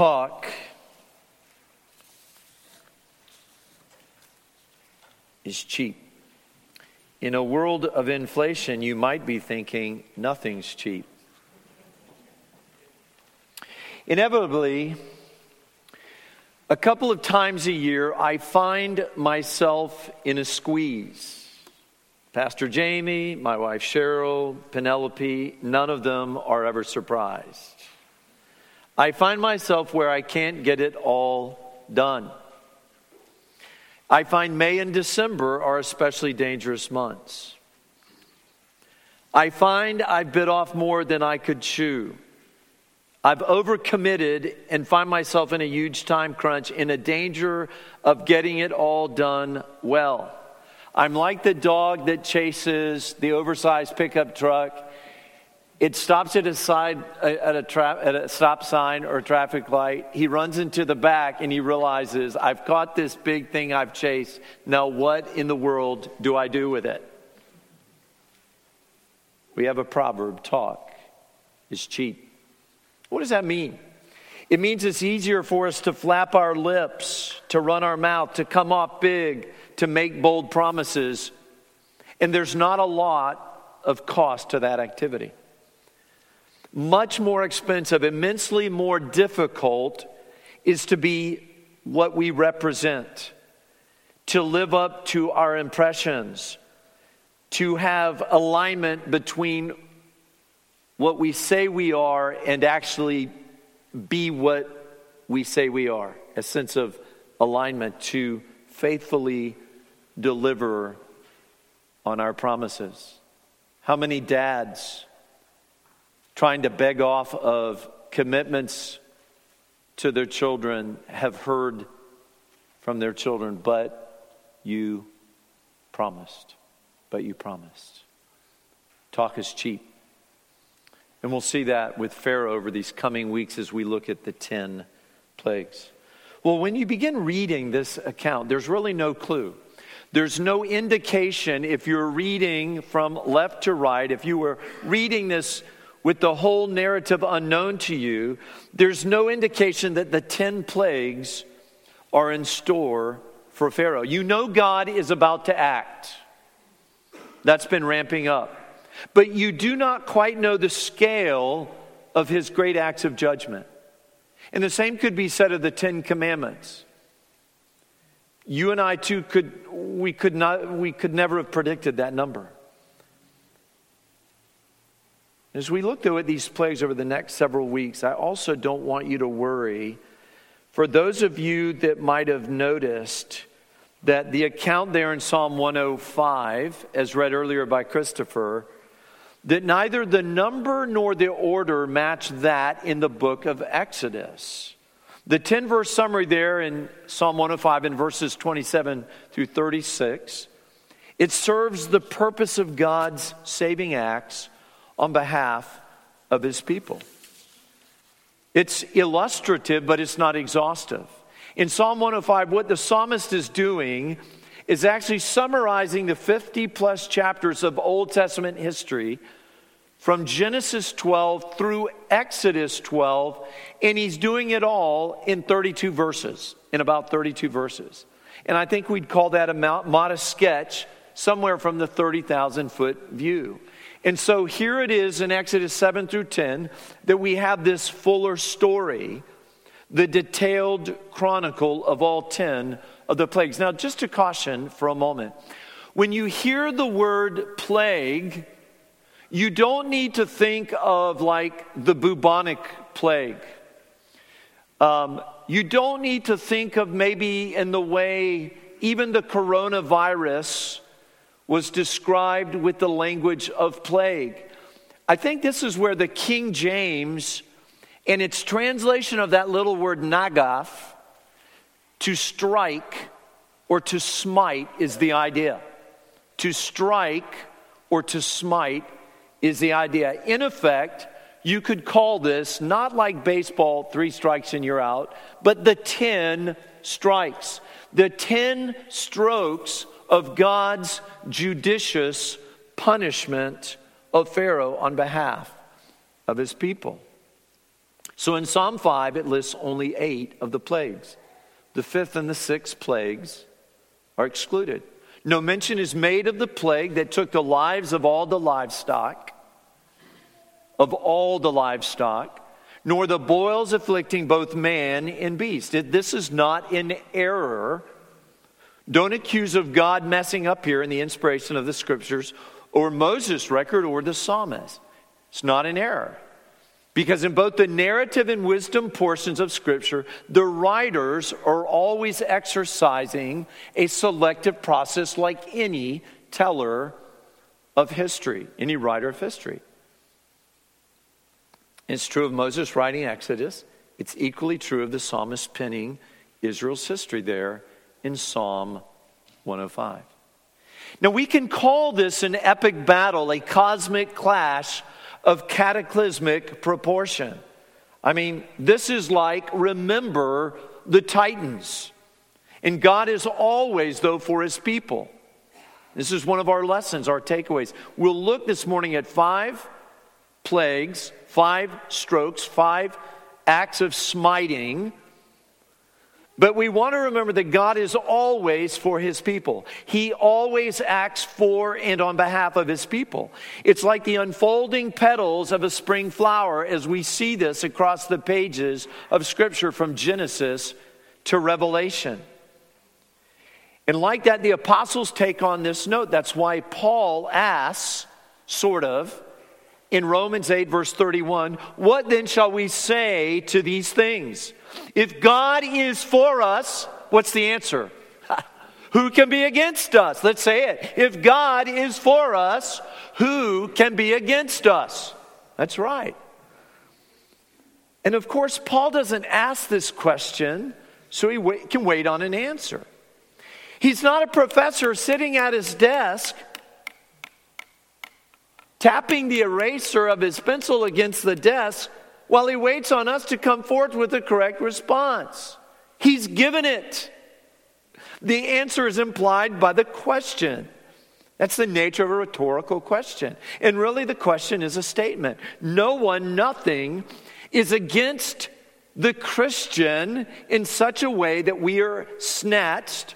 talk is cheap. In a world of inflation, you might be thinking nothing's cheap. Inevitably, a couple of times a year, I find myself in a squeeze. Pastor Jamie, my wife Cheryl, Penelope, none of them are ever surprised. I find myself where I can't get it all done. I find May and December are especially dangerous months. I find I've bit off more than I could chew. I've overcommitted and find myself in a huge time crunch in a danger of getting it all done well. I'm like the dog that chases the oversized pickup truck. It stops at a side uh, at a, tra- at a stop sign or traffic light. He runs into the back and he realizes, I've caught this big thing I've chased. Now, what in the world do I do with it? We have a proverb talk is cheap. What does that mean? It means it's easier for us to flap our lips, to run our mouth, to come off big, to make bold promises. And there's not a lot of cost to that activity. Much more expensive, immensely more difficult is to be what we represent, to live up to our impressions, to have alignment between what we say we are and actually be what we say we are, a sense of alignment to faithfully deliver on our promises. How many dads trying to beg off of commitments to their children have heard from their children, but you promised. But you promised. Talk is cheap. And we'll see that with Pharaoh over these coming weeks as we look at the 10 plagues. Well, when you begin reading this account, there's really no clue. There's no indication if you're reading from left to right, if you were reading this with the whole narrative unknown to you, there's no indication that the 10 plagues are in store for Pharaoh. You know God is about to act, that's been ramping up. But you do not quite know the scale of his great acts of judgment. And the same could be said of the Ten Commandments. You and I too could we could not we could never have predicted that number. As we look though at these plagues over the next several weeks, I also don't want you to worry. For those of you that might have noticed that the account there in Psalm 105, as read earlier by Christopher, that neither the number nor the order match that in the book of Exodus. The 10 verse summary there in Psalm 105 in verses 27 through 36, it serves the purpose of God's saving acts on behalf of his people. It's illustrative, but it's not exhaustive. In Psalm 105, what the psalmist is doing is actually summarizing the 50 plus chapters of Old Testament history from Genesis 12 through Exodus 12, and he's doing it all in 32 verses, in about 32 verses. And I think we'd call that a modest sketch, somewhere from the 30,000 foot view. And so here it is in Exodus 7 through 10 that we have this fuller story, the detailed chronicle of all 10 of the plagues. Now, just to caution for a moment, when you hear the word plague, you don't need to think of like the bubonic plague. Um, you don't need to think of maybe in the way even the coronavirus was described with the language of plague. I think this is where the King James, and its translation of that little word nagath, to strike or to smite, is the idea. To strike or to smite is the idea. In effect, you could call this not like baseball, three strikes and you're out, but the 10 strikes. The 10 strokes of God's judicious punishment of Pharaoh on behalf of his people. So in Psalm 5, it lists only eight of the plagues. The fifth and the sixth plagues are excluded. No mention is made of the plague that took the lives of all the livestock, of all the livestock, nor the boils afflicting both man and beast. This is not in error. Don't accuse of God messing up here in the inspiration of the scriptures or Moses' record or the psalmist. It's not an error. Because in both the narrative and wisdom portions of Scripture, the writers are always exercising a selective process like any teller of history, any writer of history. It's true of Moses writing Exodus, it's equally true of the psalmist penning Israel's history there in Psalm 105. Now, we can call this an epic battle, a cosmic clash of cataclysmic proportion. I mean, this is like remember the Titans. And God is always, though, for his people. This is one of our lessons, our takeaways. We'll look this morning at five plagues, five strokes, five acts of smiting but we want to remember that God is always for his people. He always acts for and on behalf of his people. It's like the unfolding petals of a spring flower as we see this across the pages of Scripture from Genesis to Revelation. And like that, the apostles take on this note. That's why Paul asks, sort of, in Romans 8, verse 31, What then shall we say to these things? If God is for us, what's the answer? who can be against us? Let's say it. If God is for us, who can be against us? That's right. And of course, Paul doesn't ask this question so he can wait on an answer. He's not a professor sitting at his desk tapping the eraser of his pencil against the desk while he waits on us to come forth with the correct response. He's given it. The answer is implied by the question. That's the nature of a rhetorical question. And really, the question is a statement. No one, nothing is against the Christian in such a way that we are snatched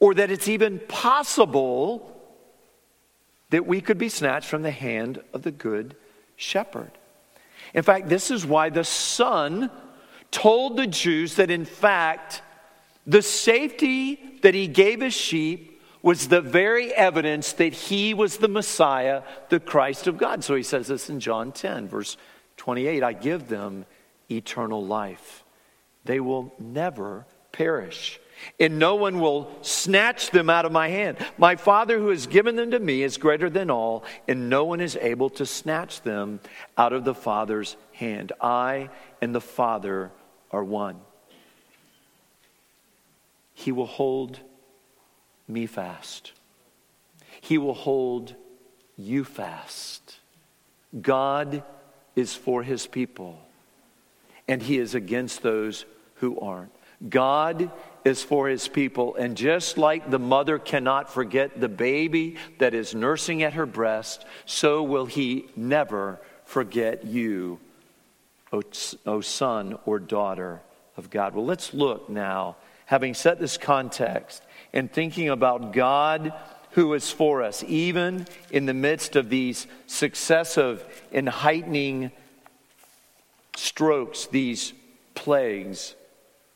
or that it's even possible that we could be snatched from the hand of the good shepherd. In fact, this is why the Son told the Jews that, in fact, the safety that he gave his sheep was the very evidence that he was the Messiah, the Christ of God. So he says this in John 10, verse 28 I give them eternal life. They will never perish and no one will snatch them out of my hand. My Father who has given them to me is greater than all, and no one is able to snatch them out of the Father's hand. I and the Father are one. He will hold me fast. He will hold you fast. God is for his people, and he is against those who aren't. God is for his people. And just like the mother cannot forget the baby that is nursing at her breast, so will he never forget you, O, o son or daughter of God. Well, let's look now, having set this context and thinking about God who is for us, even in the midst of these successive and heightening strokes, these plagues.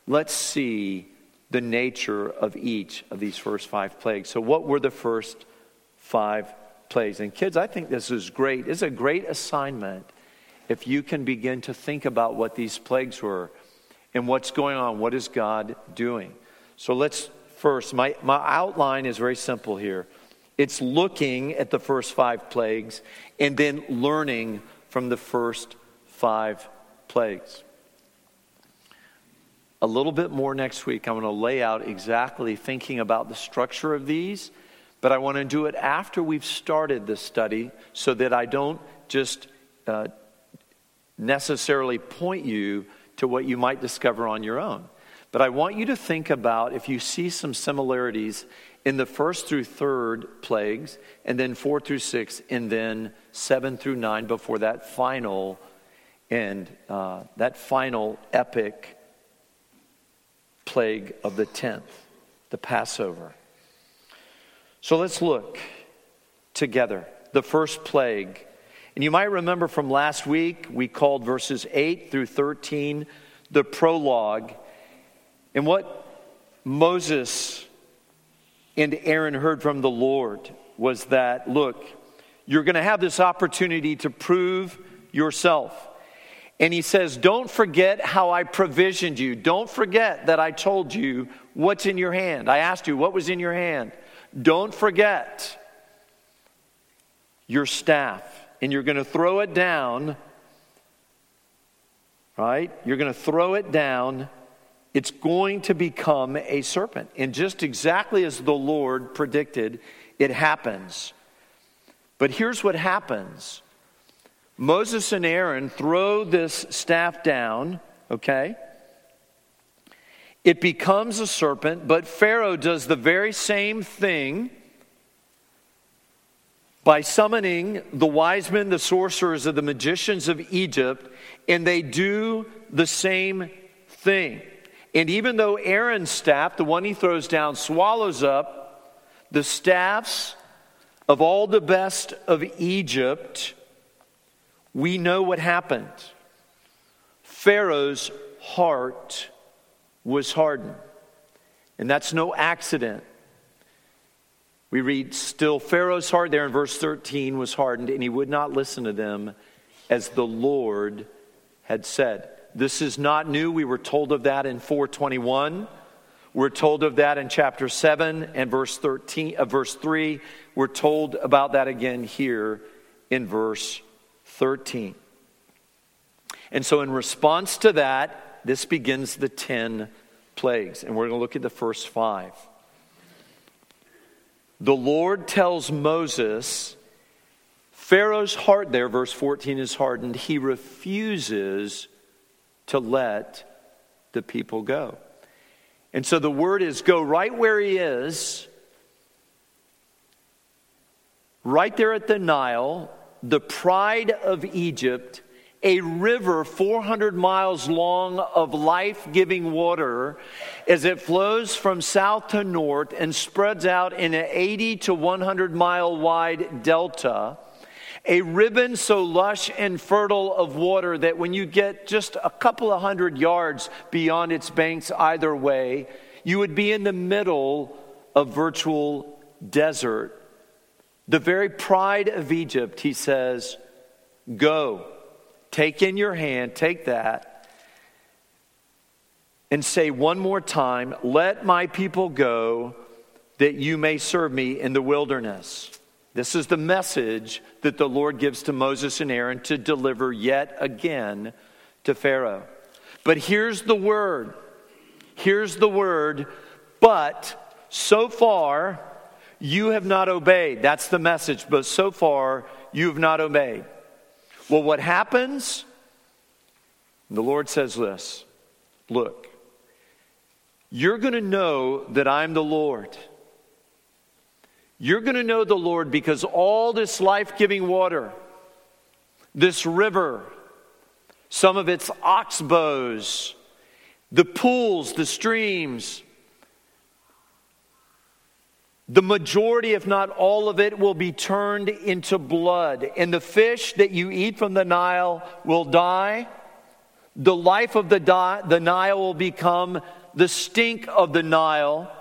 Let's see the nature of each of these first five plagues. So, what were the first five plagues? And, kids, I think this is great. It's a great assignment if you can begin to think about what these plagues were and what's going on. What is God doing? So, let's first, my, my outline is very simple here. It's looking at the first five plagues and then learning from the first five plagues a little bit more next week. I'm going to lay out exactly thinking about the structure of these, but I want to do it after we've started the study so that I don't just uh, necessarily point you to what you might discover on your own. But I want you to think about if you see some similarities in the first through third plagues, and then four through six, and then seven through nine before that final and uh, that final epic plague of the 10th, the Passover. So let's look together. The first plague. And you might remember from last week, we called verses 8 through 13 the prologue. And what Moses and Aaron heard from the Lord was that, look, you're going to have this opportunity to prove yourself. And he says, Don't forget how I provisioned you. Don't forget that I told you what's in your hand. I asked you, what was in your hand? Don't forget your staff. And you're going to throw it down, right? You're going to throw it down. It's going to become a serpent. And just exactly as the Lord predicted, it happens. But here's what happens Moses and Aaron throw this staff down, okay? It becomes a serpent, but Pharaoh does the very same thing by summoning the wise men, the sorcerers, of the magicians of Egypt, and they do the same thing. And even though Aaron's staff, the one he throws down, swallows up the staffs of all the best of Egypt, we know what happened. Pharaoh's heart was hardened. And that's no accident. We read, Still, Pharaoh's heart there in verse 13 was hardened, and he would not listen to them as the Lord had said. This is not new. We were told of that in 421. We're told of that in chapter 7 and verse 13 uh, verse 3. We're told about that again here in verse 13. And so, in response to that, this begins the 10 plagues. And we're going to look at the first five. The Lord tells Moses, Pharaoh's heart there, verse 14, is hardened. He refuses to let the people go. And so the word is go right where he is, right there at the Nile, the pride of Egypt, a river 400 miles long of life giving water as it flows from south to north and spreads out in an 80 to 100 mile wide delta. A ribbon so lush and fertile of water that when you get just a couple of hundred yards beyond its banks either way, you would be in the middle of virtual desert the very pride of Egypt, he says, Go, take in your hand, take that, and say one more time, Let my people go that you may serve me in the wilderness. This is the message that the Lord gives to Moses and Aaron to deliver yet again to Pharaoh. But here's the word. Here's the word, but so far, you have not obeyed. That's the message, but so far, you have not obeyed. Well, what happens? The Lord says this Look, you're going to know that I'm the Lord. You're going to know the Lord because all this life giving water, this river, some of its oxbows, the pools, the streams, the majority, if not all of it, will be turned into blood. And the fish that you eat from the Nile will die. The life of the, di- the Nile will become the stink of the Nile.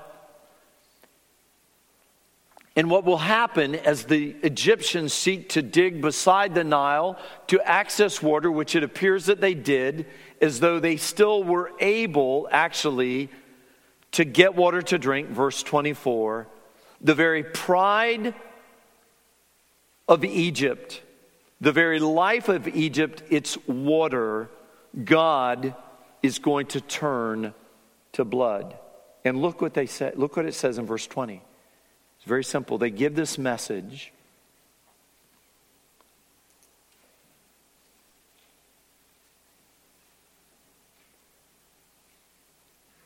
And what will happen as the Egyptians seek to dig beside the Nile to access water, which it appears that they did, as though they still were able actually to get water to drink, verse 24 the very pride of Egypt, the very life of Egypt, its water, God is going to turn to blood. And look what they say, look what it says in verse 20. It's very simple. They give this message.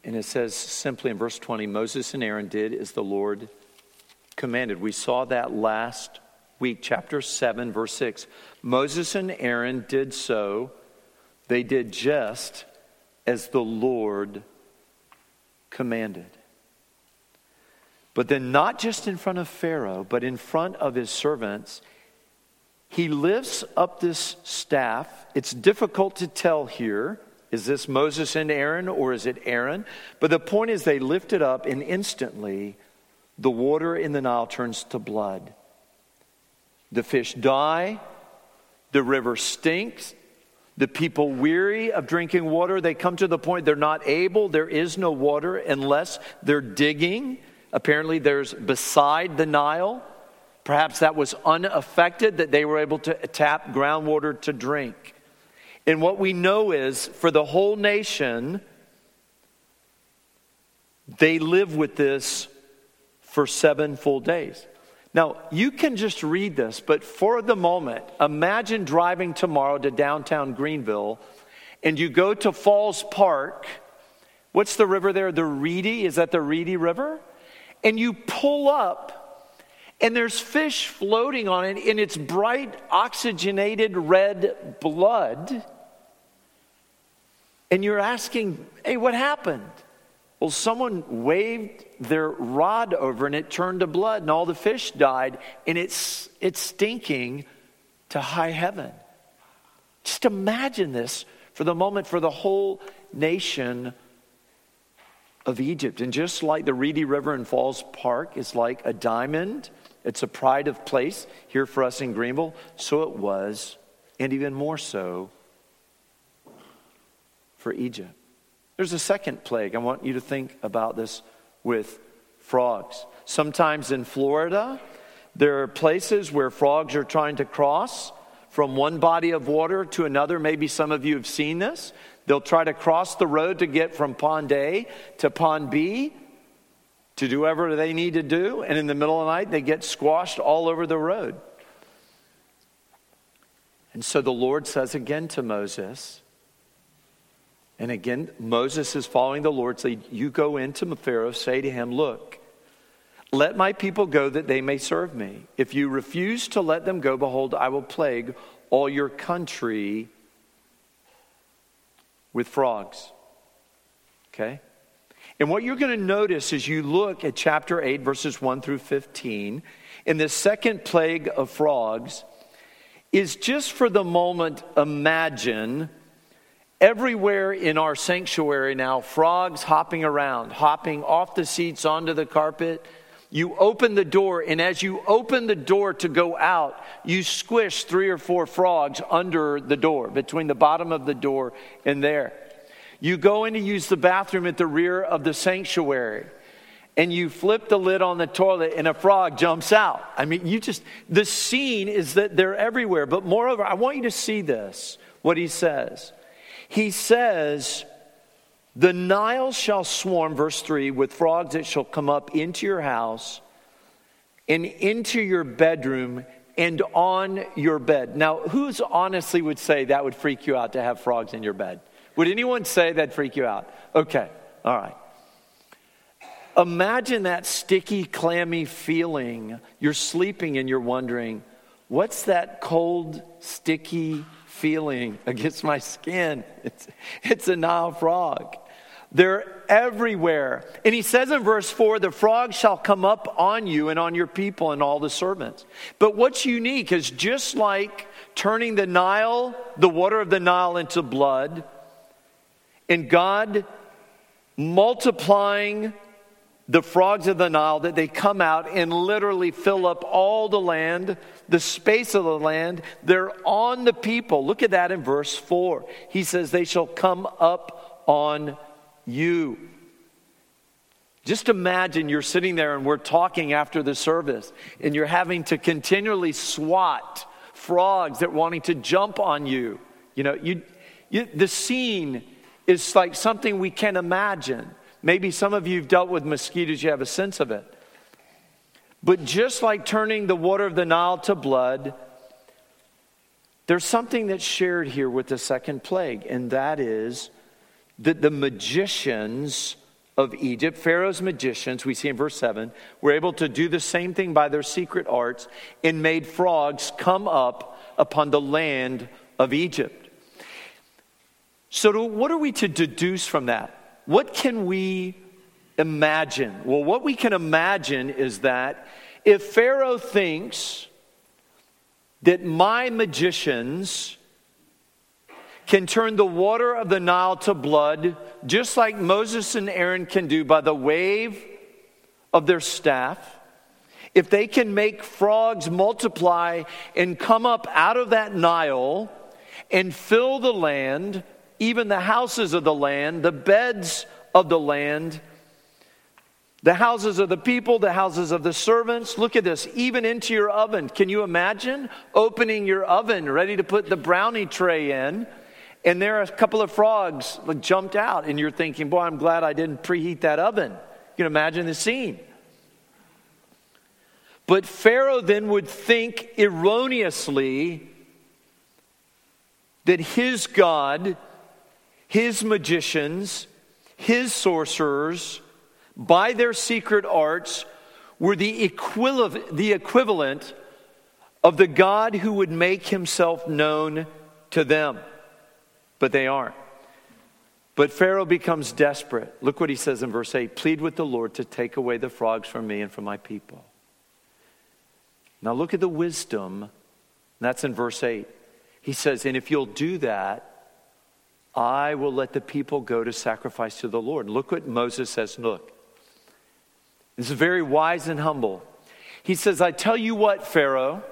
And it says simply in verse 20 Moses and Aaron did as the Lord commanded. We saw that last week, chapter 7, verse 6. Moses and Aaron did so they did just as the Lord commanded. But then, not just in front of Pharaoh, but in front of his servants, he lifts up this staff. It's difficult to tell here. Is this Moses and Aaron or is it Aaron? But the point is, they lift it up, and instantly the water in the Nile turns to blood. The fish die, the river stinks, the people weary of drinking water. They come to the point they're not able, there is no water unless they're digging. Apparently, there's beside the Nile. Perhaps that was unaffected, that they were able to tap groundwater to drink. And what we know is for the whole nation, they live with this for seven full days. Now, you can just read this, but for the moment, imagine driving tomorrow to downtown Greenville and you go to Falls Park. What's the river there? The Reedy? Is that the Reedy River? And you pull up and there's fish floating on it in its bright oxygenated red blood. And you're asking, hey, what happened? Well, someone waved their rod over and it turned to blood and all the fish died and it's, it's stinking to high heaven. Just imagine this for the moment for the whole nation of Egypt. And just like the Reedy River in Falls Park is like a diamond, it's a pride of place here for us in Greenville, so it was, and even more so for Egypt. There's a second plague. I want you to think about this with frogs. Sometimes in Florida, there are places where frogs are trying to cross from one body of water to another. Maybe some of you have seen this. They'll try to cross the road to get from pond A to pond B to do whatever they need to do, and in the middle of the night, they get squashed all over the road. And so the Lord says again to Moses, and again, Moses is following the Lord. Say, You go into Pharaoh, say to him, Look, let my people go that they may serve me. If you refuse to let them go, behold, I will plague all your country with frogs. Okay? And what you're going to notice as you look at chapter 8, verses 1 through 15, in the second plague of frogs, is just for the moment imagine Everywhere in our sanctuary now, frogs hopping around, hopping off the seats onto the carpet. You open the door, and as you open the door to go out, you squish three or four frogs under the door, between the bottom of the door and there. You go in to use the bathroom at the rear of the sanctuary, and you flip the lid on the toilet, and a frog jumps out. I mean, you just, the scene is that they're everywhere. But moreover, I want you to see this, what he says. He says, The Nile shall swarm, verse 3, with frogs that shall come up into your house and into your bedroom and on your bed. Now, who's honestly would say that would freak you out to have frogs in your bed? Would anyone say that'd freak you out? Okay, all right. Imagine that sticky, clammy feeling. You're sleeping and you're wondering, what's that cold, sticky feeling against my skin. It's, it's a Nile frog. They're everywhere. And he says in verse 4 the frog shall come up on you and on your people and all the servants. But what's unique is just like turning the Nile, the water of the Nile, into blood, and God multiplying the frogs of the Nile, that they come out and literally fill up all the land, the space of the land. They're on the people. Look at that in verse 4. He says, They shall come up on you. Just imagine you're sitting there and we're talking after the service, and you're having to continually swat frogs that are wanting to jump on you. You know, you, you, the scene is like something we can imagine. Maybe some of you have dealt with mosquitoes, you have a sense of it. But just like turning the water of the Nile to blood, there's something that's shared here with the second plague, and that is that the magicians of Egypt, Pharaoh's magicians, we see in verse 7, were able to do the same thing by their secret arts and made frogs come up upon the land of Egypt. So, what are we to deduce from that? What can we imagine? Well, what we can imagine is that if Pharaoh thinks that my magicians can turn the water of the Nile to blood, just like Moses and Aaron can do by the wave of their staff, if they can make frogs multiply and come up out of that Nile and fill the land, even the houses of the land, the beds of the land, the houses of the people, the houses of the servants. Look at this, even into your oven. Can you imagine opening your oven, ready to put the brownie tray in? And there are a couple of frogs like, jumped out, and you're thinking, Boy, I'm glad I didn't preheat that oven. You can imagine the scene. But Pharaoh then would think erroneously that his God, his magicians, his sorcerers, by their secret arts, were the equivalent, the equivalent of the God who would make himself known to them. But they aren't. But Pharaoh becomes desperate. Look what he says in verse 8 Plead with the Lord to take away the frogs from me and from my people. Now look at the wisdom. That's in verse 8. He says, And if you'll do that, I will let the people go to sacrifice to the Lord. Look what Moses says. Look, this is very wise and humble. He says, I tell you what, Pharaoh,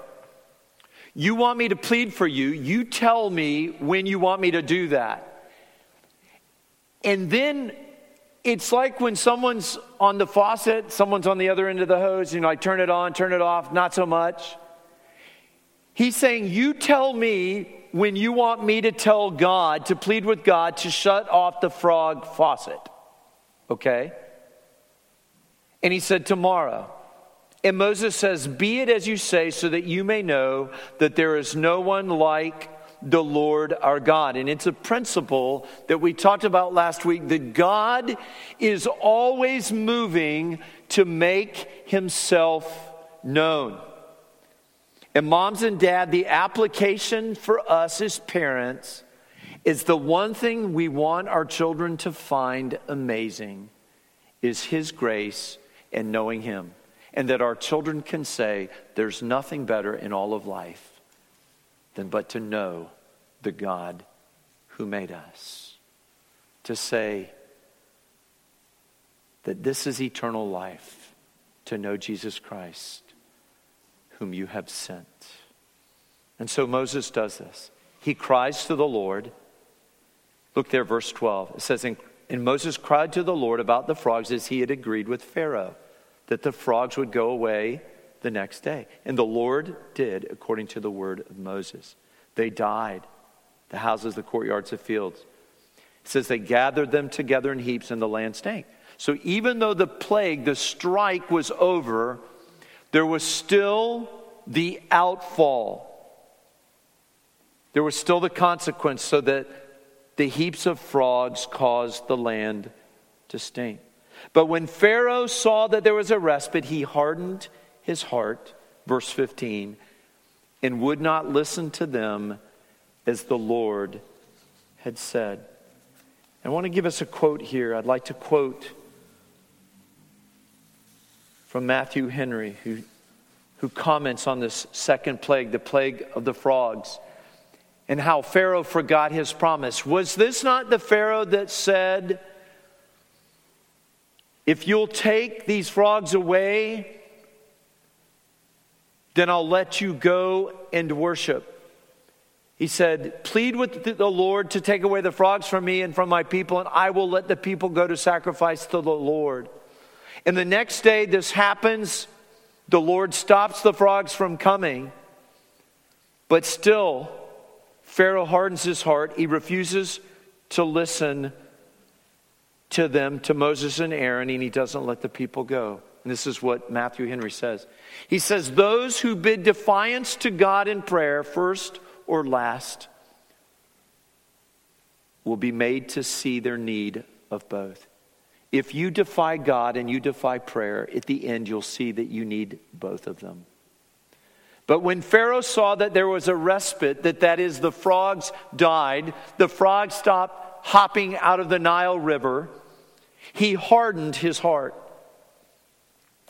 you want me to plead for you. You tell me when you want me to do that. And then it's like when someone's on the faucet, someone's on the other end of the hose, you know, I turn it on, turn it off, not so much. He's saying, You tell me when you want me to tell God, to plead with God to shut off the frog faucet. Okay? And he said, Tomorrow. And Moses says, Be it as you say, so that you may know that there is no one like the Lord our God. And it's a principle that we talked about last week that God is always moving to make himself known. And moms and dad, the application for us as parents is the one thing we want our children to find amazing is his grace and knowing him. And that our children can say, there's nothing better in all of life than but to know the God who made us. To say that this is eternal life, to know Jesus Christ, whom you have sent. And so Moses does this. He cries to the Lord. Look there, verse 12. It says, And Moses cried to the Lord about the frogs as he had agreed with Pharaoh, that the frogs would go away the next day. And the Lord did according to the word of Moses. They died the houses, the courtyards, the fields. It says they gathered them together in heaps and the land stank. So even though the plague, the strike was over, there was still the outfall. There was still the consequence, so that the heaps of frogs caused the land to stink. But when Pharaoh saw that there was a respite, he hardened his heart, verse 15, and would not listen to them as the Lord had said. I want to give us a quote here. I'd like to quote from Matthew Henry, who, who comments on this second plague, the plague of the frogs, and how Pharaoh forgot his promise. Was this not the Pharaoh that said, If you'll take these frogs away, then I'll let you go and worship? He said, Plead with the Lord to take away the frogs from me and from my people, and I will let the people go to sacrifice to the Lord. And the next day, this happens. The Lord stops the frogs from coming, but still, Pharaoh hardens his heart. He refuses to listen to them, to Moses and Aaron, and he doesn't let the people go. And this is what Matthew Henry says. He says, Those who bid defiance to God in prayer first or last will be made to see their need of both. If you defy God and you defy prayer, at the end you'll see that you need both of them. But when Pharaoh saw that there was a respite, that that is, the frogs died, the frogs stopped hopping out of the Nile River, he hardened his heart.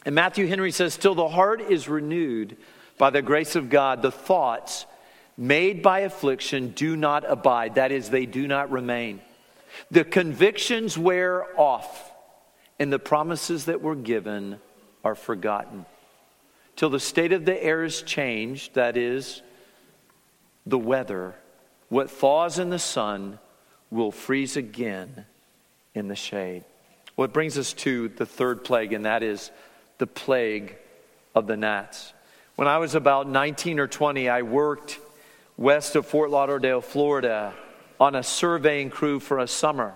And Matthew Henry says, Till the heart is renewed by the grace of God, the thoughts made by affliction do not abide. That is, they do not remain. The convictions wear off, and the promises that were given are forgotten. Till the state of the air is changed, that is, the weather, what thaws in the sun will freeze again in the shade. Well, it brings us to the third plague, and that is the plague of the gnats. When I was about 19 or 20, I worked west of Fort Lauderdale, Florida, on a surveying crew for a summer.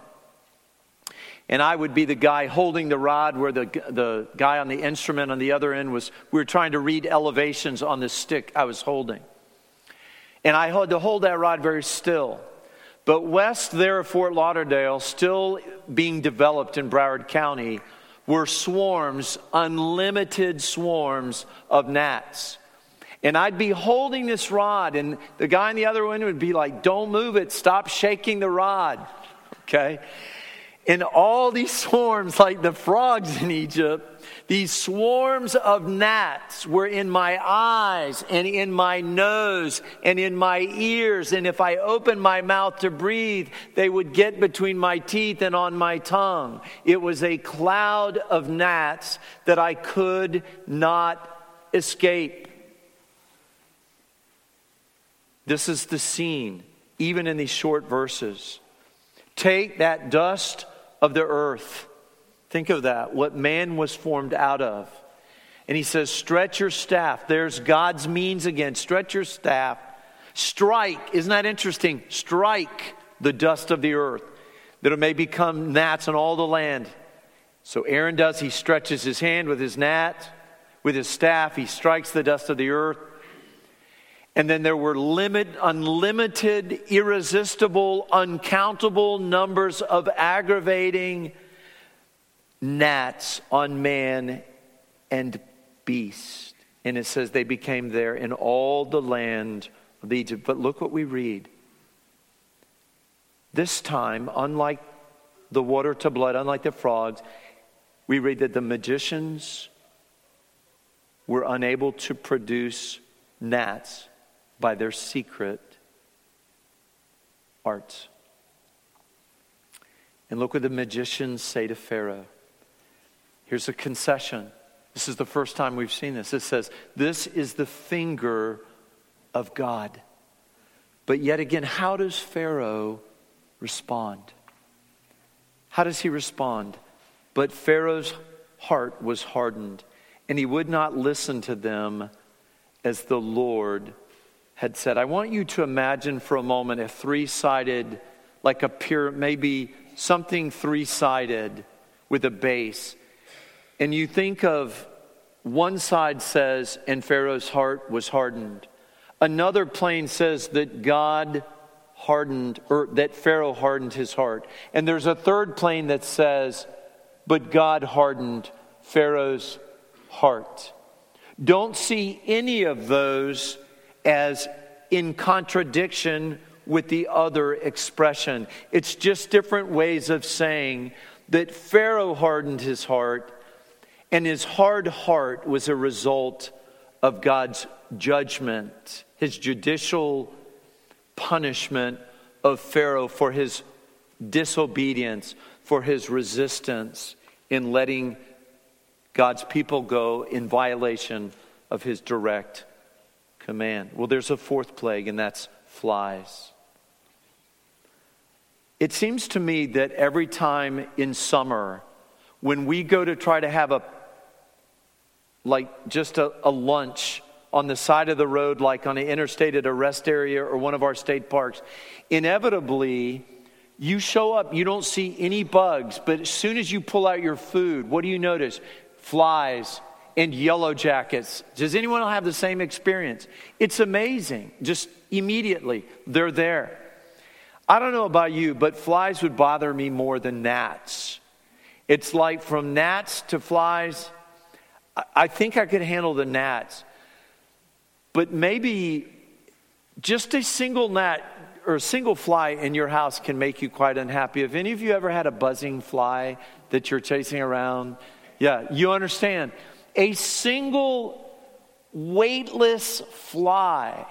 And I would be the guy holding the rod where the, the guy on the instrument on the other end was, we were trying to read elevations on the stick I was holding. And I had to hold that rod very still. But west there of Fort Lauderdale, still being developed in Broward County, were swarms, unlimited swarms of gnats. And I'd be holding this rod, and the guy on the other end would be like, Don't move it, stop shaking the rod. Okay? And all these swarms, like the frogs in Egypt, these swarms of gnats were in my eyes and in my nose and in my ears. And if I opened my mouth to breathe, they would get between my teeth and on my tongue. It was a cloud of gnats that I could not escape. This is the scene, even in these short verses. Take that dust of the earth. Think of that, what man was formed out of. And he says, Stretch your staff. There's God's means again. Stretch your staff. Strike. Isn't that interesting? Strike the dust of the earth, that it may become gnats on all the land. So Aaron does, he stretches his hand with his gnat, with his staff, he strikes the dust of the earth. And then there were limit, unlimited, irresistible, uncountable numbers of aggravating gnats on man and beast. And it says they became there in all the land of Egypt. But look what we read. This time, unlike the water to blood, unlike the frogs, we read that the magicians were unable to produce gnats by their secret arts. And look what the magicians say to Pharaoh. Here's a concession. This is the first time we've seen this. It says, This is the finger of God. But yet again, how does Pharaoh respond? How does he respond? But Pharaoh's heart was hardened, and he would not listen to them as the Lord had said. I want you to imagine for a moment a three sided, like a pyramid, maybe something three sided with a base. And you think of one side says, and Pharaoh's heart was hardened. Another plane says that God hardened, or that Pharaoh hardened his heart. And there's a third plane that says, but God hardened Pharaoh's heart. Don't see any of those as in contradiction with the other expression. It's just different ways of saying that Pharaoh hardened his heart, and his hard heart was a result of God's judgment, his judicial punishment of Pharaoh for his disobedience, for his resistance in letting God's people go in violation of his direct command. Well, there's a fourth plague, and that's flies. It seems to me that every time in summer, when we go to try to have a, like just a, a lunch on the side of the road, like on an interstate at a rest area or one of our state parks, inevitably, you show up, you don't see any bugs, but as soon as you pull out your food, what do you notice? Flies and yellow jackets. Does anyone have the same experience? It's amazing. Just immediately, they're there. I don't know about you, but flies would bother me more than gnats. It's like from gnats to flies, I think I could handle the gnats. But maybe just a single gnat or a single fly in your house can make you quite unhappy. Have any of you ever had a buzzing fly that you're chasing around? Yeah, you understand. A single weightless fly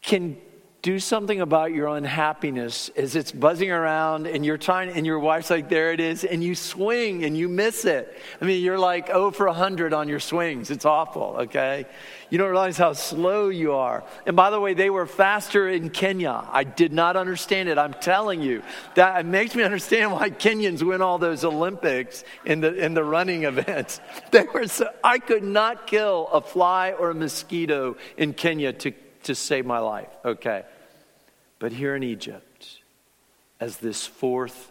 can do something about your unhappiness as it's buzzing around and you're trying and your wife's like there it is and you swing and you miss it. I mean you're like oh for 100 on your swings. It's awful okay? You don't realize how slow you are. And by the way they were faster in kenya. I did not understand it. I'm telling you. That it makes me understand why kenyans win all those olympics in the in the running events. They were so i could not kill a fly or a mosquito in kenya to to save my life. Okay. But here in Egypt, as this fourth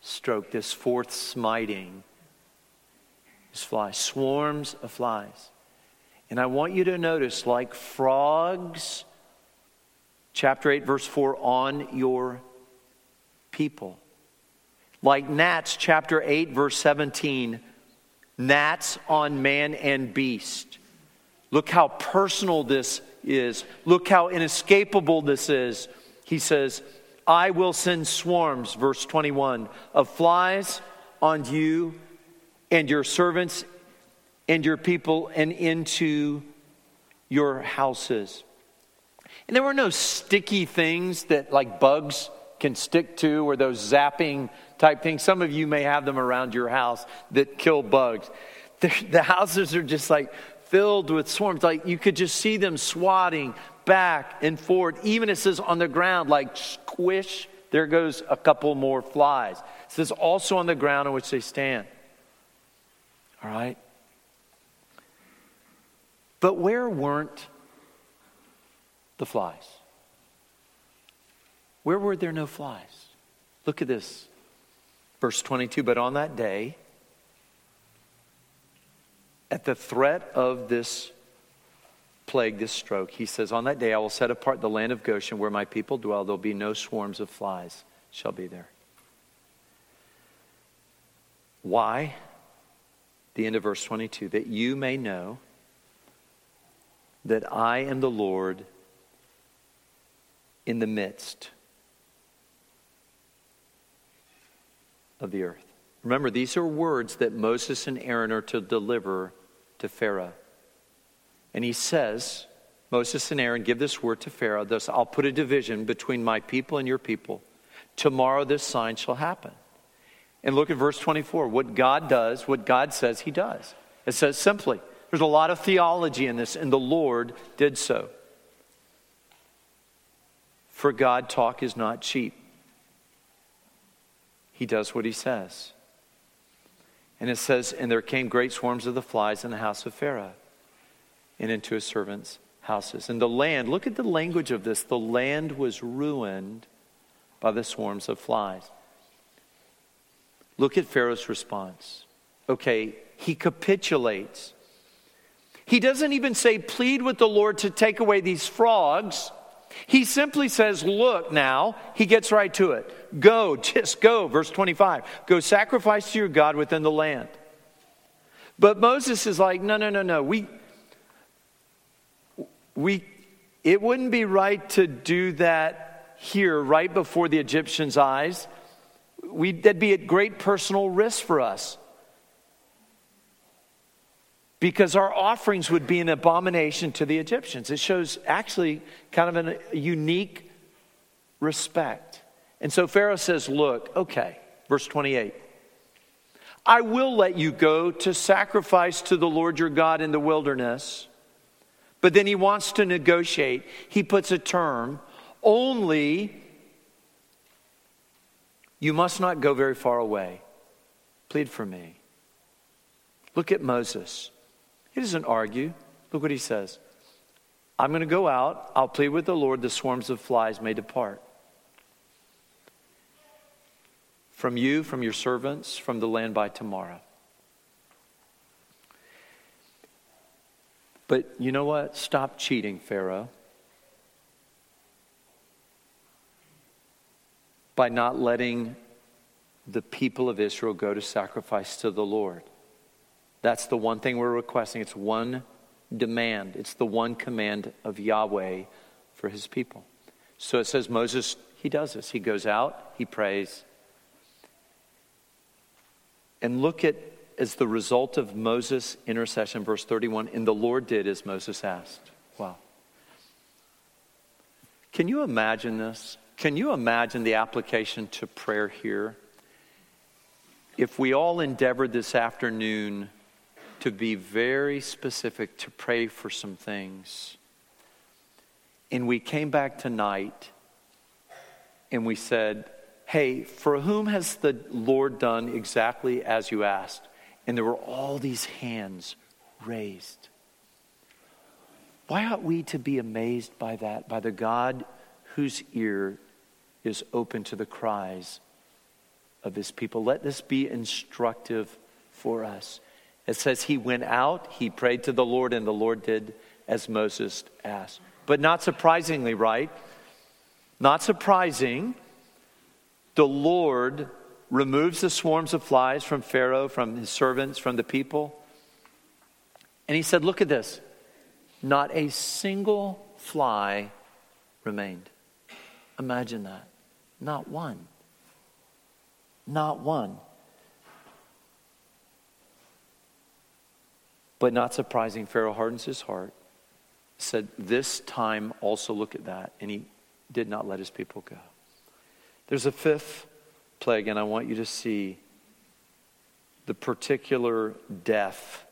stroke, this fourth smiting, is flies, swarms of flies. And I want you to notice, like frogs, chapter 8, verse 4, on your people. Like gnats, chapter 8, verse 17, gnats on man and beast. Look how personal this is. Look how inescapable this is. He says, I will send swarms, verse 21, of flies on you and your servants and your people and into your houses. And there were no sticky things that like bugs can stick to or those zapping type things. Some of you may have them around your house that kill bugs. The, the houses are just like filled with swarms. Like you could just see them swatting back and forth. Even it says on the ground, like squish, there goes a couple more flies. It says also on the ground on which they stand. All right? But where weren't the flies? Where were there no flies? Look at this. Verse 22 But on that day, at the threat of this plague, this stroke, he says, On that day I will set apart the land of Goshen where my people dwell. There'll be no swarms of flies shall be there. Why? The end of verse 22 that you may know that I am the Lord in the midst of the earth. Remember, these are words that Moses and Aaron are to deliver to Pharaoh. And he says, Moses and Aaron, give this word to Pharaoh. Thus, I'll put a division between my people and your people. Tomorrow, this sign shall happen. And look at verse 24. What God does, what God says, he does. It says simply, there's a lot of theology in this, and the Lord did so. For God, talk is not cheap. He does what he says. And it says, And there came great swarms of the flies in the house of Pharaoh and into his servants' houses. And the land, look at the language of this the land was ruined by the swarms of flies. Look at Pharaoh's response. Okay, he capitulates. He doesn't even say, plead with the Lord to take away these frogs. He simply says, Look now, he gets right to it. Go, just go. Verse 25 Go sacrifice to your God within the land. But Moses is like, No, no, no, no. We, we, it wouldn't be right to do that here right before the Egyptians' eyes. We, that'd be at great personal risk for us because our offerings would be an abomination to the Egyptians. It shows actually kind of a unique respect. And so Pharaoh says, Look, okay, verse 28. I will let you go to sacrifice to the Lord your God in the wilderness. But then he wants to negotiate. He puts a term only you must not go very far away. Plead for me. Look at Moses. He doesn't argue. Look what he says I'm going to go out. I'll plead with the Lord, the swarms of flies may depart. From you, from your servants, from the land by tomorrow. But you know what? Stop cheating, Pharaoh. By not letting the people of Israel go to sacrifice to the Lord. That's the one thing we're requesting. It's one demand, it's the one command of Yahweh for his people. So it says Moses, he does this. He goes out, he prays. And look at, as the result of Moses' intercession, verse 31, and the Lord did as Moses asked. Wow. Can you imagine this? Can you imagine the application to prayer here? If we all endeavored this afternoon to be very specific, to pray for some things, and we came back tonight and we said, Hey, for whom has the Lord done exactly as you asked? And there were all these hands raised. Why ought we to be amazed by that, by the God whose ear is open to the cries of his people? Let this be instructive for us. It says, He went out, he prayed to the Lord, and the Lord did as Moses asked. But not surprisingly, right? Not surprising, the Lord removes the swarms of flies from Pharaoh, from his servants, from the people. And he said, Look at this. Not a single fly remained. Imagine that. Not one. Not one. But not surprising, Pharaoh hardens his heart, said, This time also look at that. And he did not let his people go. There's a fifth plague, and I want you to see the particular death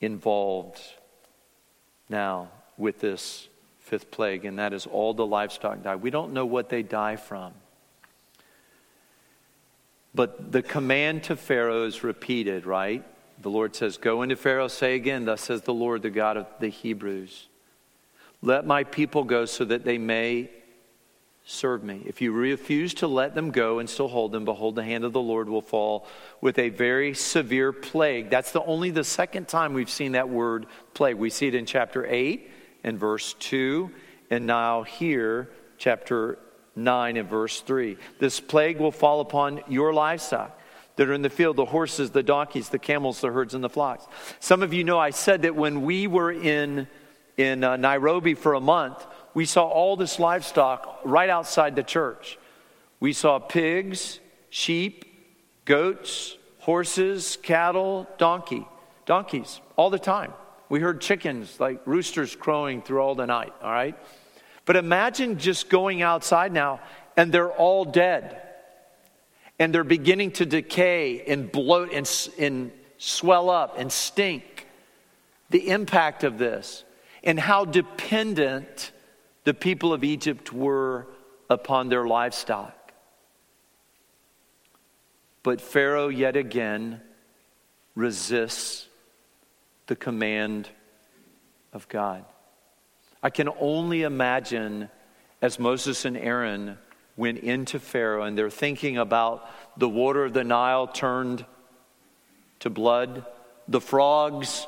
involved now with this fifth plague, and that is all the livestock die. We don't know what they die from. But the command to Pharaoh is repeated, right? The Lord says, Go into Pharaoh, say again, Thus says the Lord, the God of the Hebrews. Let my people go so that they may serve me. If you refuse to let them go and still hold them, behold, the hand of the Lord will fall with a very severe plague. That's the only the second time we've seen that word plague. We see it in chapter 8 and verse 2, and now here, chapter 9 and verse 3. This plague will fall upon your livestock that are in the field the horses, the donkeys, the camels, the herds, and the flocks. Some of you know I said that when we were in, in uh, Nairobi for a month, we saw all this livestock right outside the church. We saw pigs, sheep, goats, horses, cattle, donkey, donkeys all the time. We heard chickens like roosters crowing through all the night, all right? But imagine just going outside now and they're all dead and they're beginning to decay and bloat and, and swell up and stink. The impact of this and how dependent the people of Egypt were upon their livestock. But Pharaoh yet again resists the command of God. I can only imagine as Moses and Aaron went into Pharaoh and they're thinking about the water of the Nile turned to blood, the frogs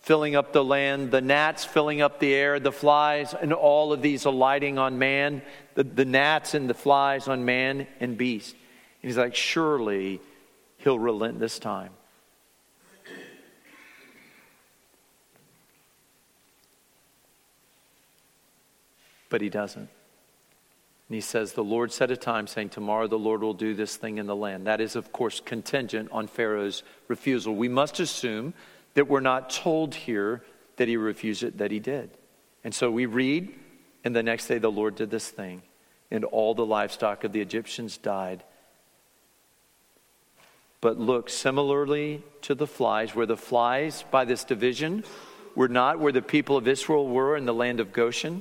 filling up the land, the gnats filling up the air, the flies, and all of these alighting on man, the, the gnats and the flies on man and beast. And he's like, surely he'll relent this time. But he doesn't. And he says, The Lord set a time, saying, Tomorrow the Lord will do this thing in the land. That is, of course, contingent on Pharaoh's refusal. We must assume that we're not told here that he refused it, that he did. And so we read, and the next day the Lord did this thing, and all the livestock of the Egyptians died. But look, similarly to the flies, where the flies by this division were not where the people of Israel were in the land of Goshen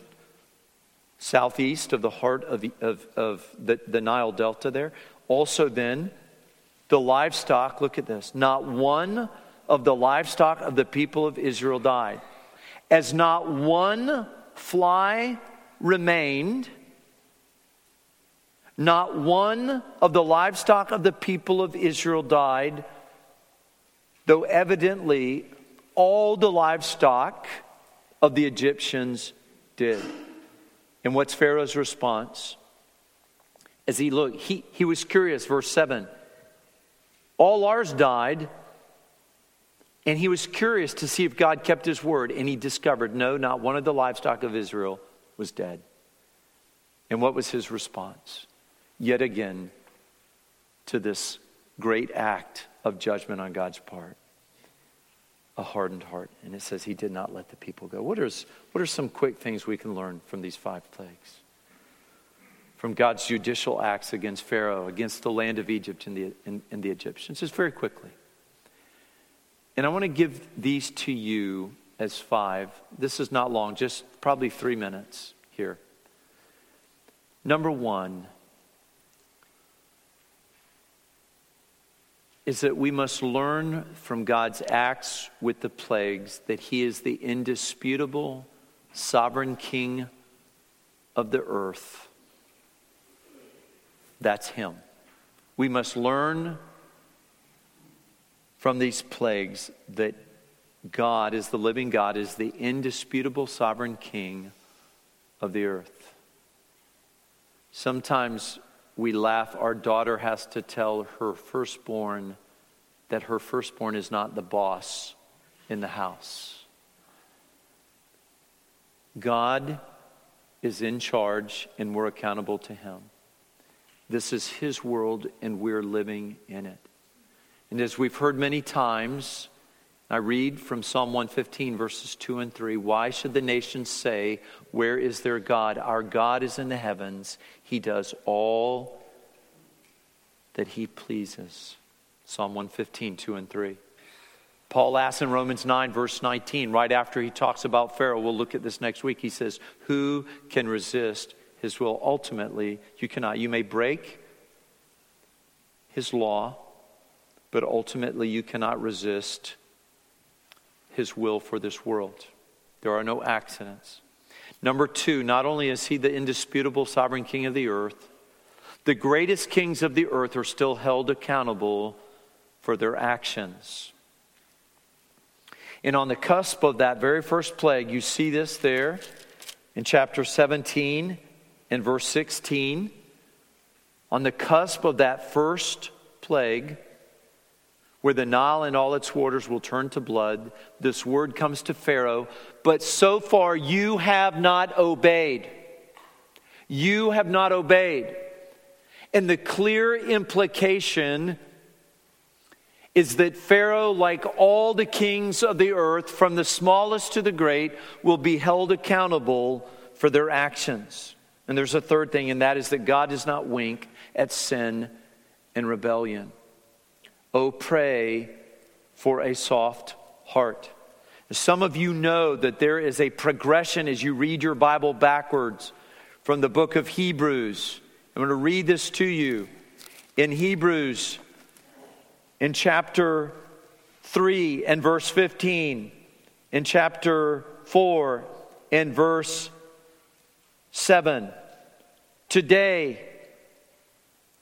southeast of the heart of, the, of, of the, the Nile Delta there. Also, then, the livestock, look at this, not one of the livestock of the people of Israel died. As not one fly remained, not one of the livestock of the people of Israel died, though evidently all the livestock of the Egyptians did. And what's Pharaoh's response? As he looked, he, he was curious, verse 7. All ours died, and he was curious to see if God kept his word, and he discovered no, not one of the livestock of Israel was dead. And what was his response? Yet again, to this great act of judgment on God's part a hardened heart. And it says he did not let the people go. What, is, what are some quick things we can learn from these five plagues? From God's judicial acts against Pharaoh, against the land of Egypt and the, and, and the Egyptians, just very quickly. And I want to give these to you as five. This is not long, just probably three minutes here. Number one, is that we must learn from God's acts with the plagues that He is the indisputable sovereign King of the earth. That's Him. We must learn from these plagues that God is the living God, is the indisputable sovereign King of the earth. Sometimes we laugh, our daughter has to tell her firstborn that her firstborn is not the boss in the house. God is in charge and we're accountable to Him. This is His world and we're living in it. And as we've heard many times, I read from Psalm 115, verses 2 and 3 Why should the nations say, Where is their God? Our God is in the heavens. He does all that He pleases. Psalm 115, 2 and 3. Paul asks in Romans 9, verse 19, right after he talks about Pharaoh, we'll look at this next week. He says, Who can resist his will? Ultimately, you cannot. You may break his law, but ultimately, you cannot resist his will for this world. There are no accidents. Number two, not only is he the indisputable sovereign king of the earth, the greatest kings of the earth are still held accountable for their actions. And on the cusp of that very first plague, you see this there in chapter 17 and verse 16. On the cusp of that first plague, where the Nile and all its waters will turn to blood. This word comes to Pharaoh, but so far you have not obeyed. You have not obeyed. And the clear implication is that Pharaoh, like all the kings of the earth, from the smallest to the great, will be held accountable for their actions. And there's a third thing, and that is that God does not wink at sin and rebellion. Oh, pray for a soft heart. Some of you know that there is a progression as you read your Bible backwards from the book of Hebrews. I'm going to read this to you. In Hebrews, in chapter 3 and verse 15, in chapter 4 and verse 7. Today,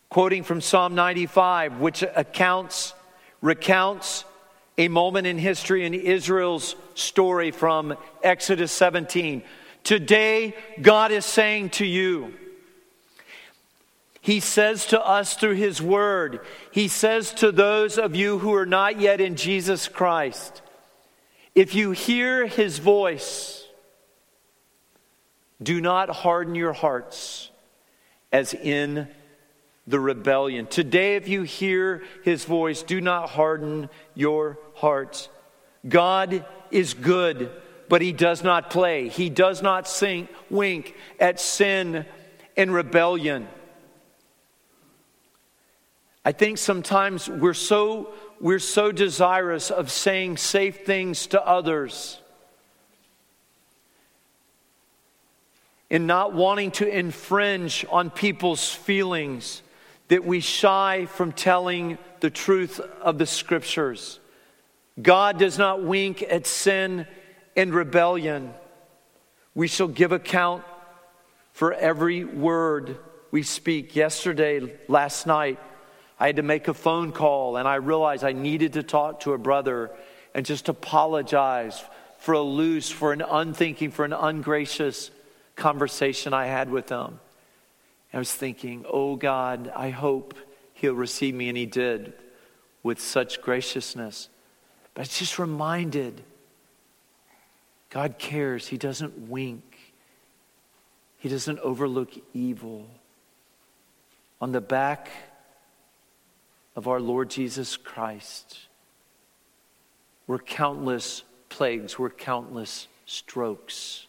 quoting from Psalm 95, which accounts, recounts a moment in history in Israel's story from Exodus 17. Today, God is saying to you, He says to us through His Word, He says to those of you who are not yet in Jesus Christ, if you hear His voice, do not harden your hearts as in the rebellion. Today, if you hear his voice, do not harden your hearts. God is good, but he does not play. He does not sink, wink at sin and rebellion. I think sometimes we're so, we're so desirous of saying safe things to others and not wanting to infringe on people's feelings that we shy from telling the truth of the scriptures. God does not wink at sin and rebellion. We shall give account for every word we speak. Yesterday, last night, I had to make a phone call and I realized I needed to talk to a brother and just apologize for a loose, for an unthinking, for an ungracious conversation I had with them. I was thinking, oh God, I hope he'll receive me. And he did with such graciousness. But it's just reminded God cares. He doesn't wink He doesn't overlook evil. On the back of our Lord Jesus Christ were countless plagues, were countless strokes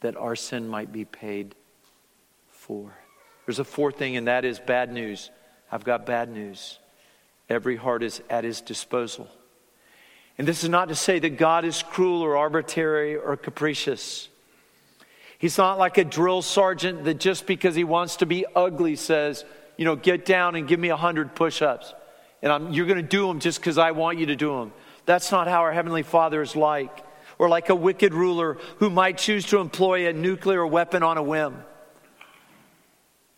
that our sin might be paid for. There's a fourth thing, and that is bad news. I've got bad news. Every heart is at his disposal. And this is not to say that God is cruel or arbitrary or capricious. He's not like a drill sergeant that just because he wants to be ugly says, you know, get down and give me a hundred push ups. And I'm, you're going to do them just because I want you to do them. That's not how our Heavenly Father is like. Or like a wicked ruler who might choose to employ a nuclear weapon on a whim.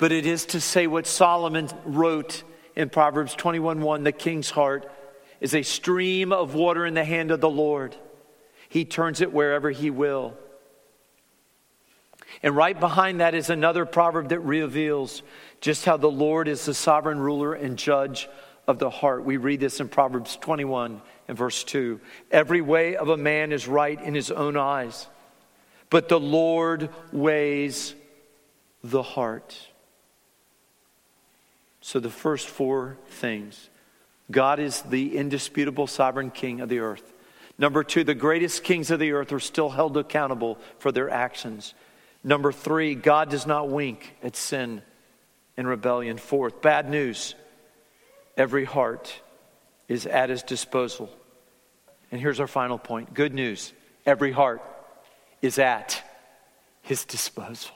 But it is to say what Solomon wrote in Proverbs 21:1 the king's heart is a stream of water in the hand of the Lord. He turns it wherever he will. And right behind that is another proverb that reveals just how the Lord is the sovereign ruler and judge of the heart. We read this in Proverbs 21 and verse 2. Every way of a man is right in his own eyes, but the Lord weighs the heart. So, the first four things God is the indisputable sovereign king of the earth. Number two, the greatest kings of the earth are still held accountable for their actions. Number three, God does not wink at sin and rebellion. Fourth, bad news every heart is at his disposal. And here's our final point good news every heart is at his disposal.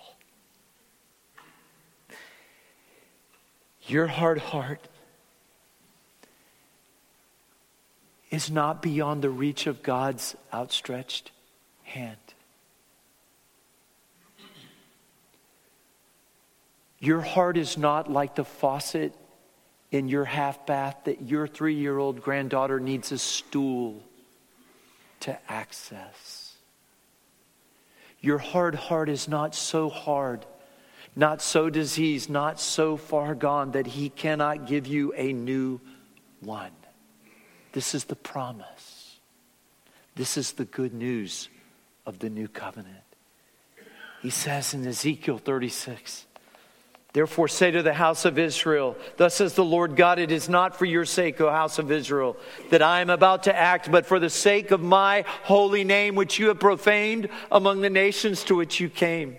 Your hard heart is not beyond the reach of God's outstretched hand. Your heart is not like the faucet in your half bath that your three year old granddaughter needs a stool to access. Your hard heart is not so hard, not so diseased, not so far gone that He cannot give you a new one. This is the promise. This is the good news of the new covenant. He says in Ezekiel 36, Therefore, say to the house of Israel, Thus says the Lord God, it is not for your sake, O house of Israel, that I am about to act, but for the sake of my holy name, which you have profaned among the nations to which you came.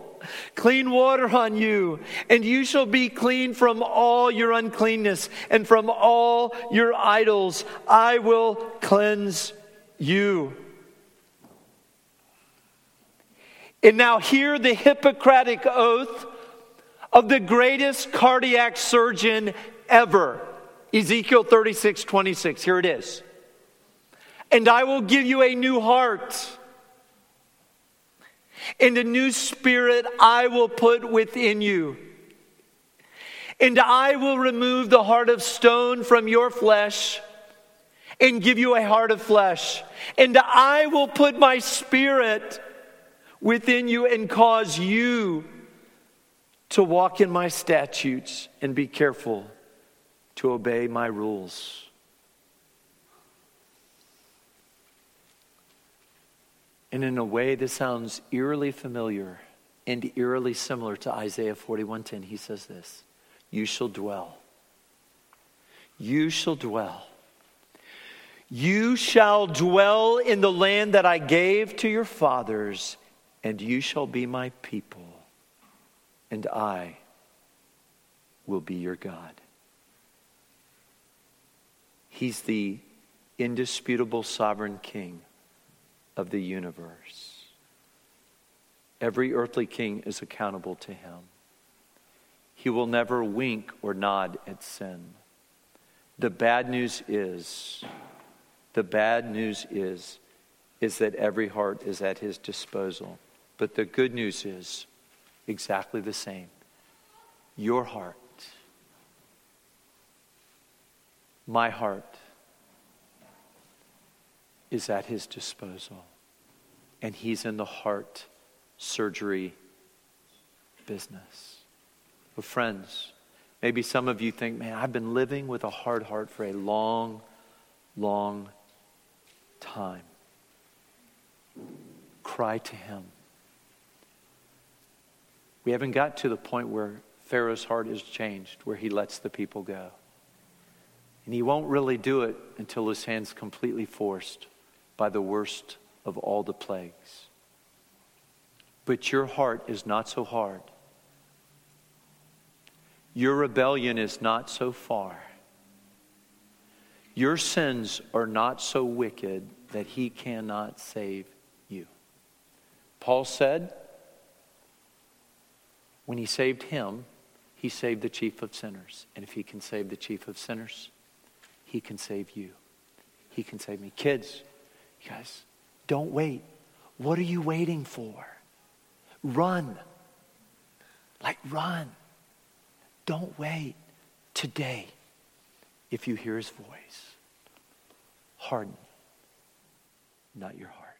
clean water on you, and you shall be clean from all your uncleanness and from all your idols. I will cleanse you. And now hear the Hippocratic oath of the greatest cardiac surgeon ever. Ezekiel 36, 26. Here it is. And I will give you a new heart. And a new spirit I will put within you. And I will remove the heart of stone from your flesh and give you a heart of flesh. And I will put my spirit within you and cause you to walk in my statutes and be careful to obey my rules. And in a way, this sounds eerily familiar and eerily similar to Isaiah 41:10. He says this: "You shall dwell. You shall dwell. You shall dwell in the land that I gave to your fathers, and you shall be my people, and I will be your God. He's the indisputable sovereign king of the universe. Every earthly king is accountable to him. He will never wink or nod at sin. The bad news is, the bad news is, is that every heart is at his disposal. But the good news is exactly the same. Your heart, my heart, is at his disposal. And he's in the heart surgery business. But, friends, maybe some of you think, man, I've been living with a hard heart for a long, long time. Cry to him. We haven't got to the point where Pharaoh's heart is changed, where he lets the people go. And he won't really do it until his hand's completely forced by the worst of all the plagues. But your heart is not so hard. Your rebellion is not so far. Your sins are not so wicked that he cannot save you. Paul said, when he saved him, he saved the chief of sinners. And if he can save the chief of sinners, he can save you. He can save me. Kids, you guys, don't wait. What are you waiting for? Run. Like, run. Don't wait. Today, if you hear his voice, harden not your heart.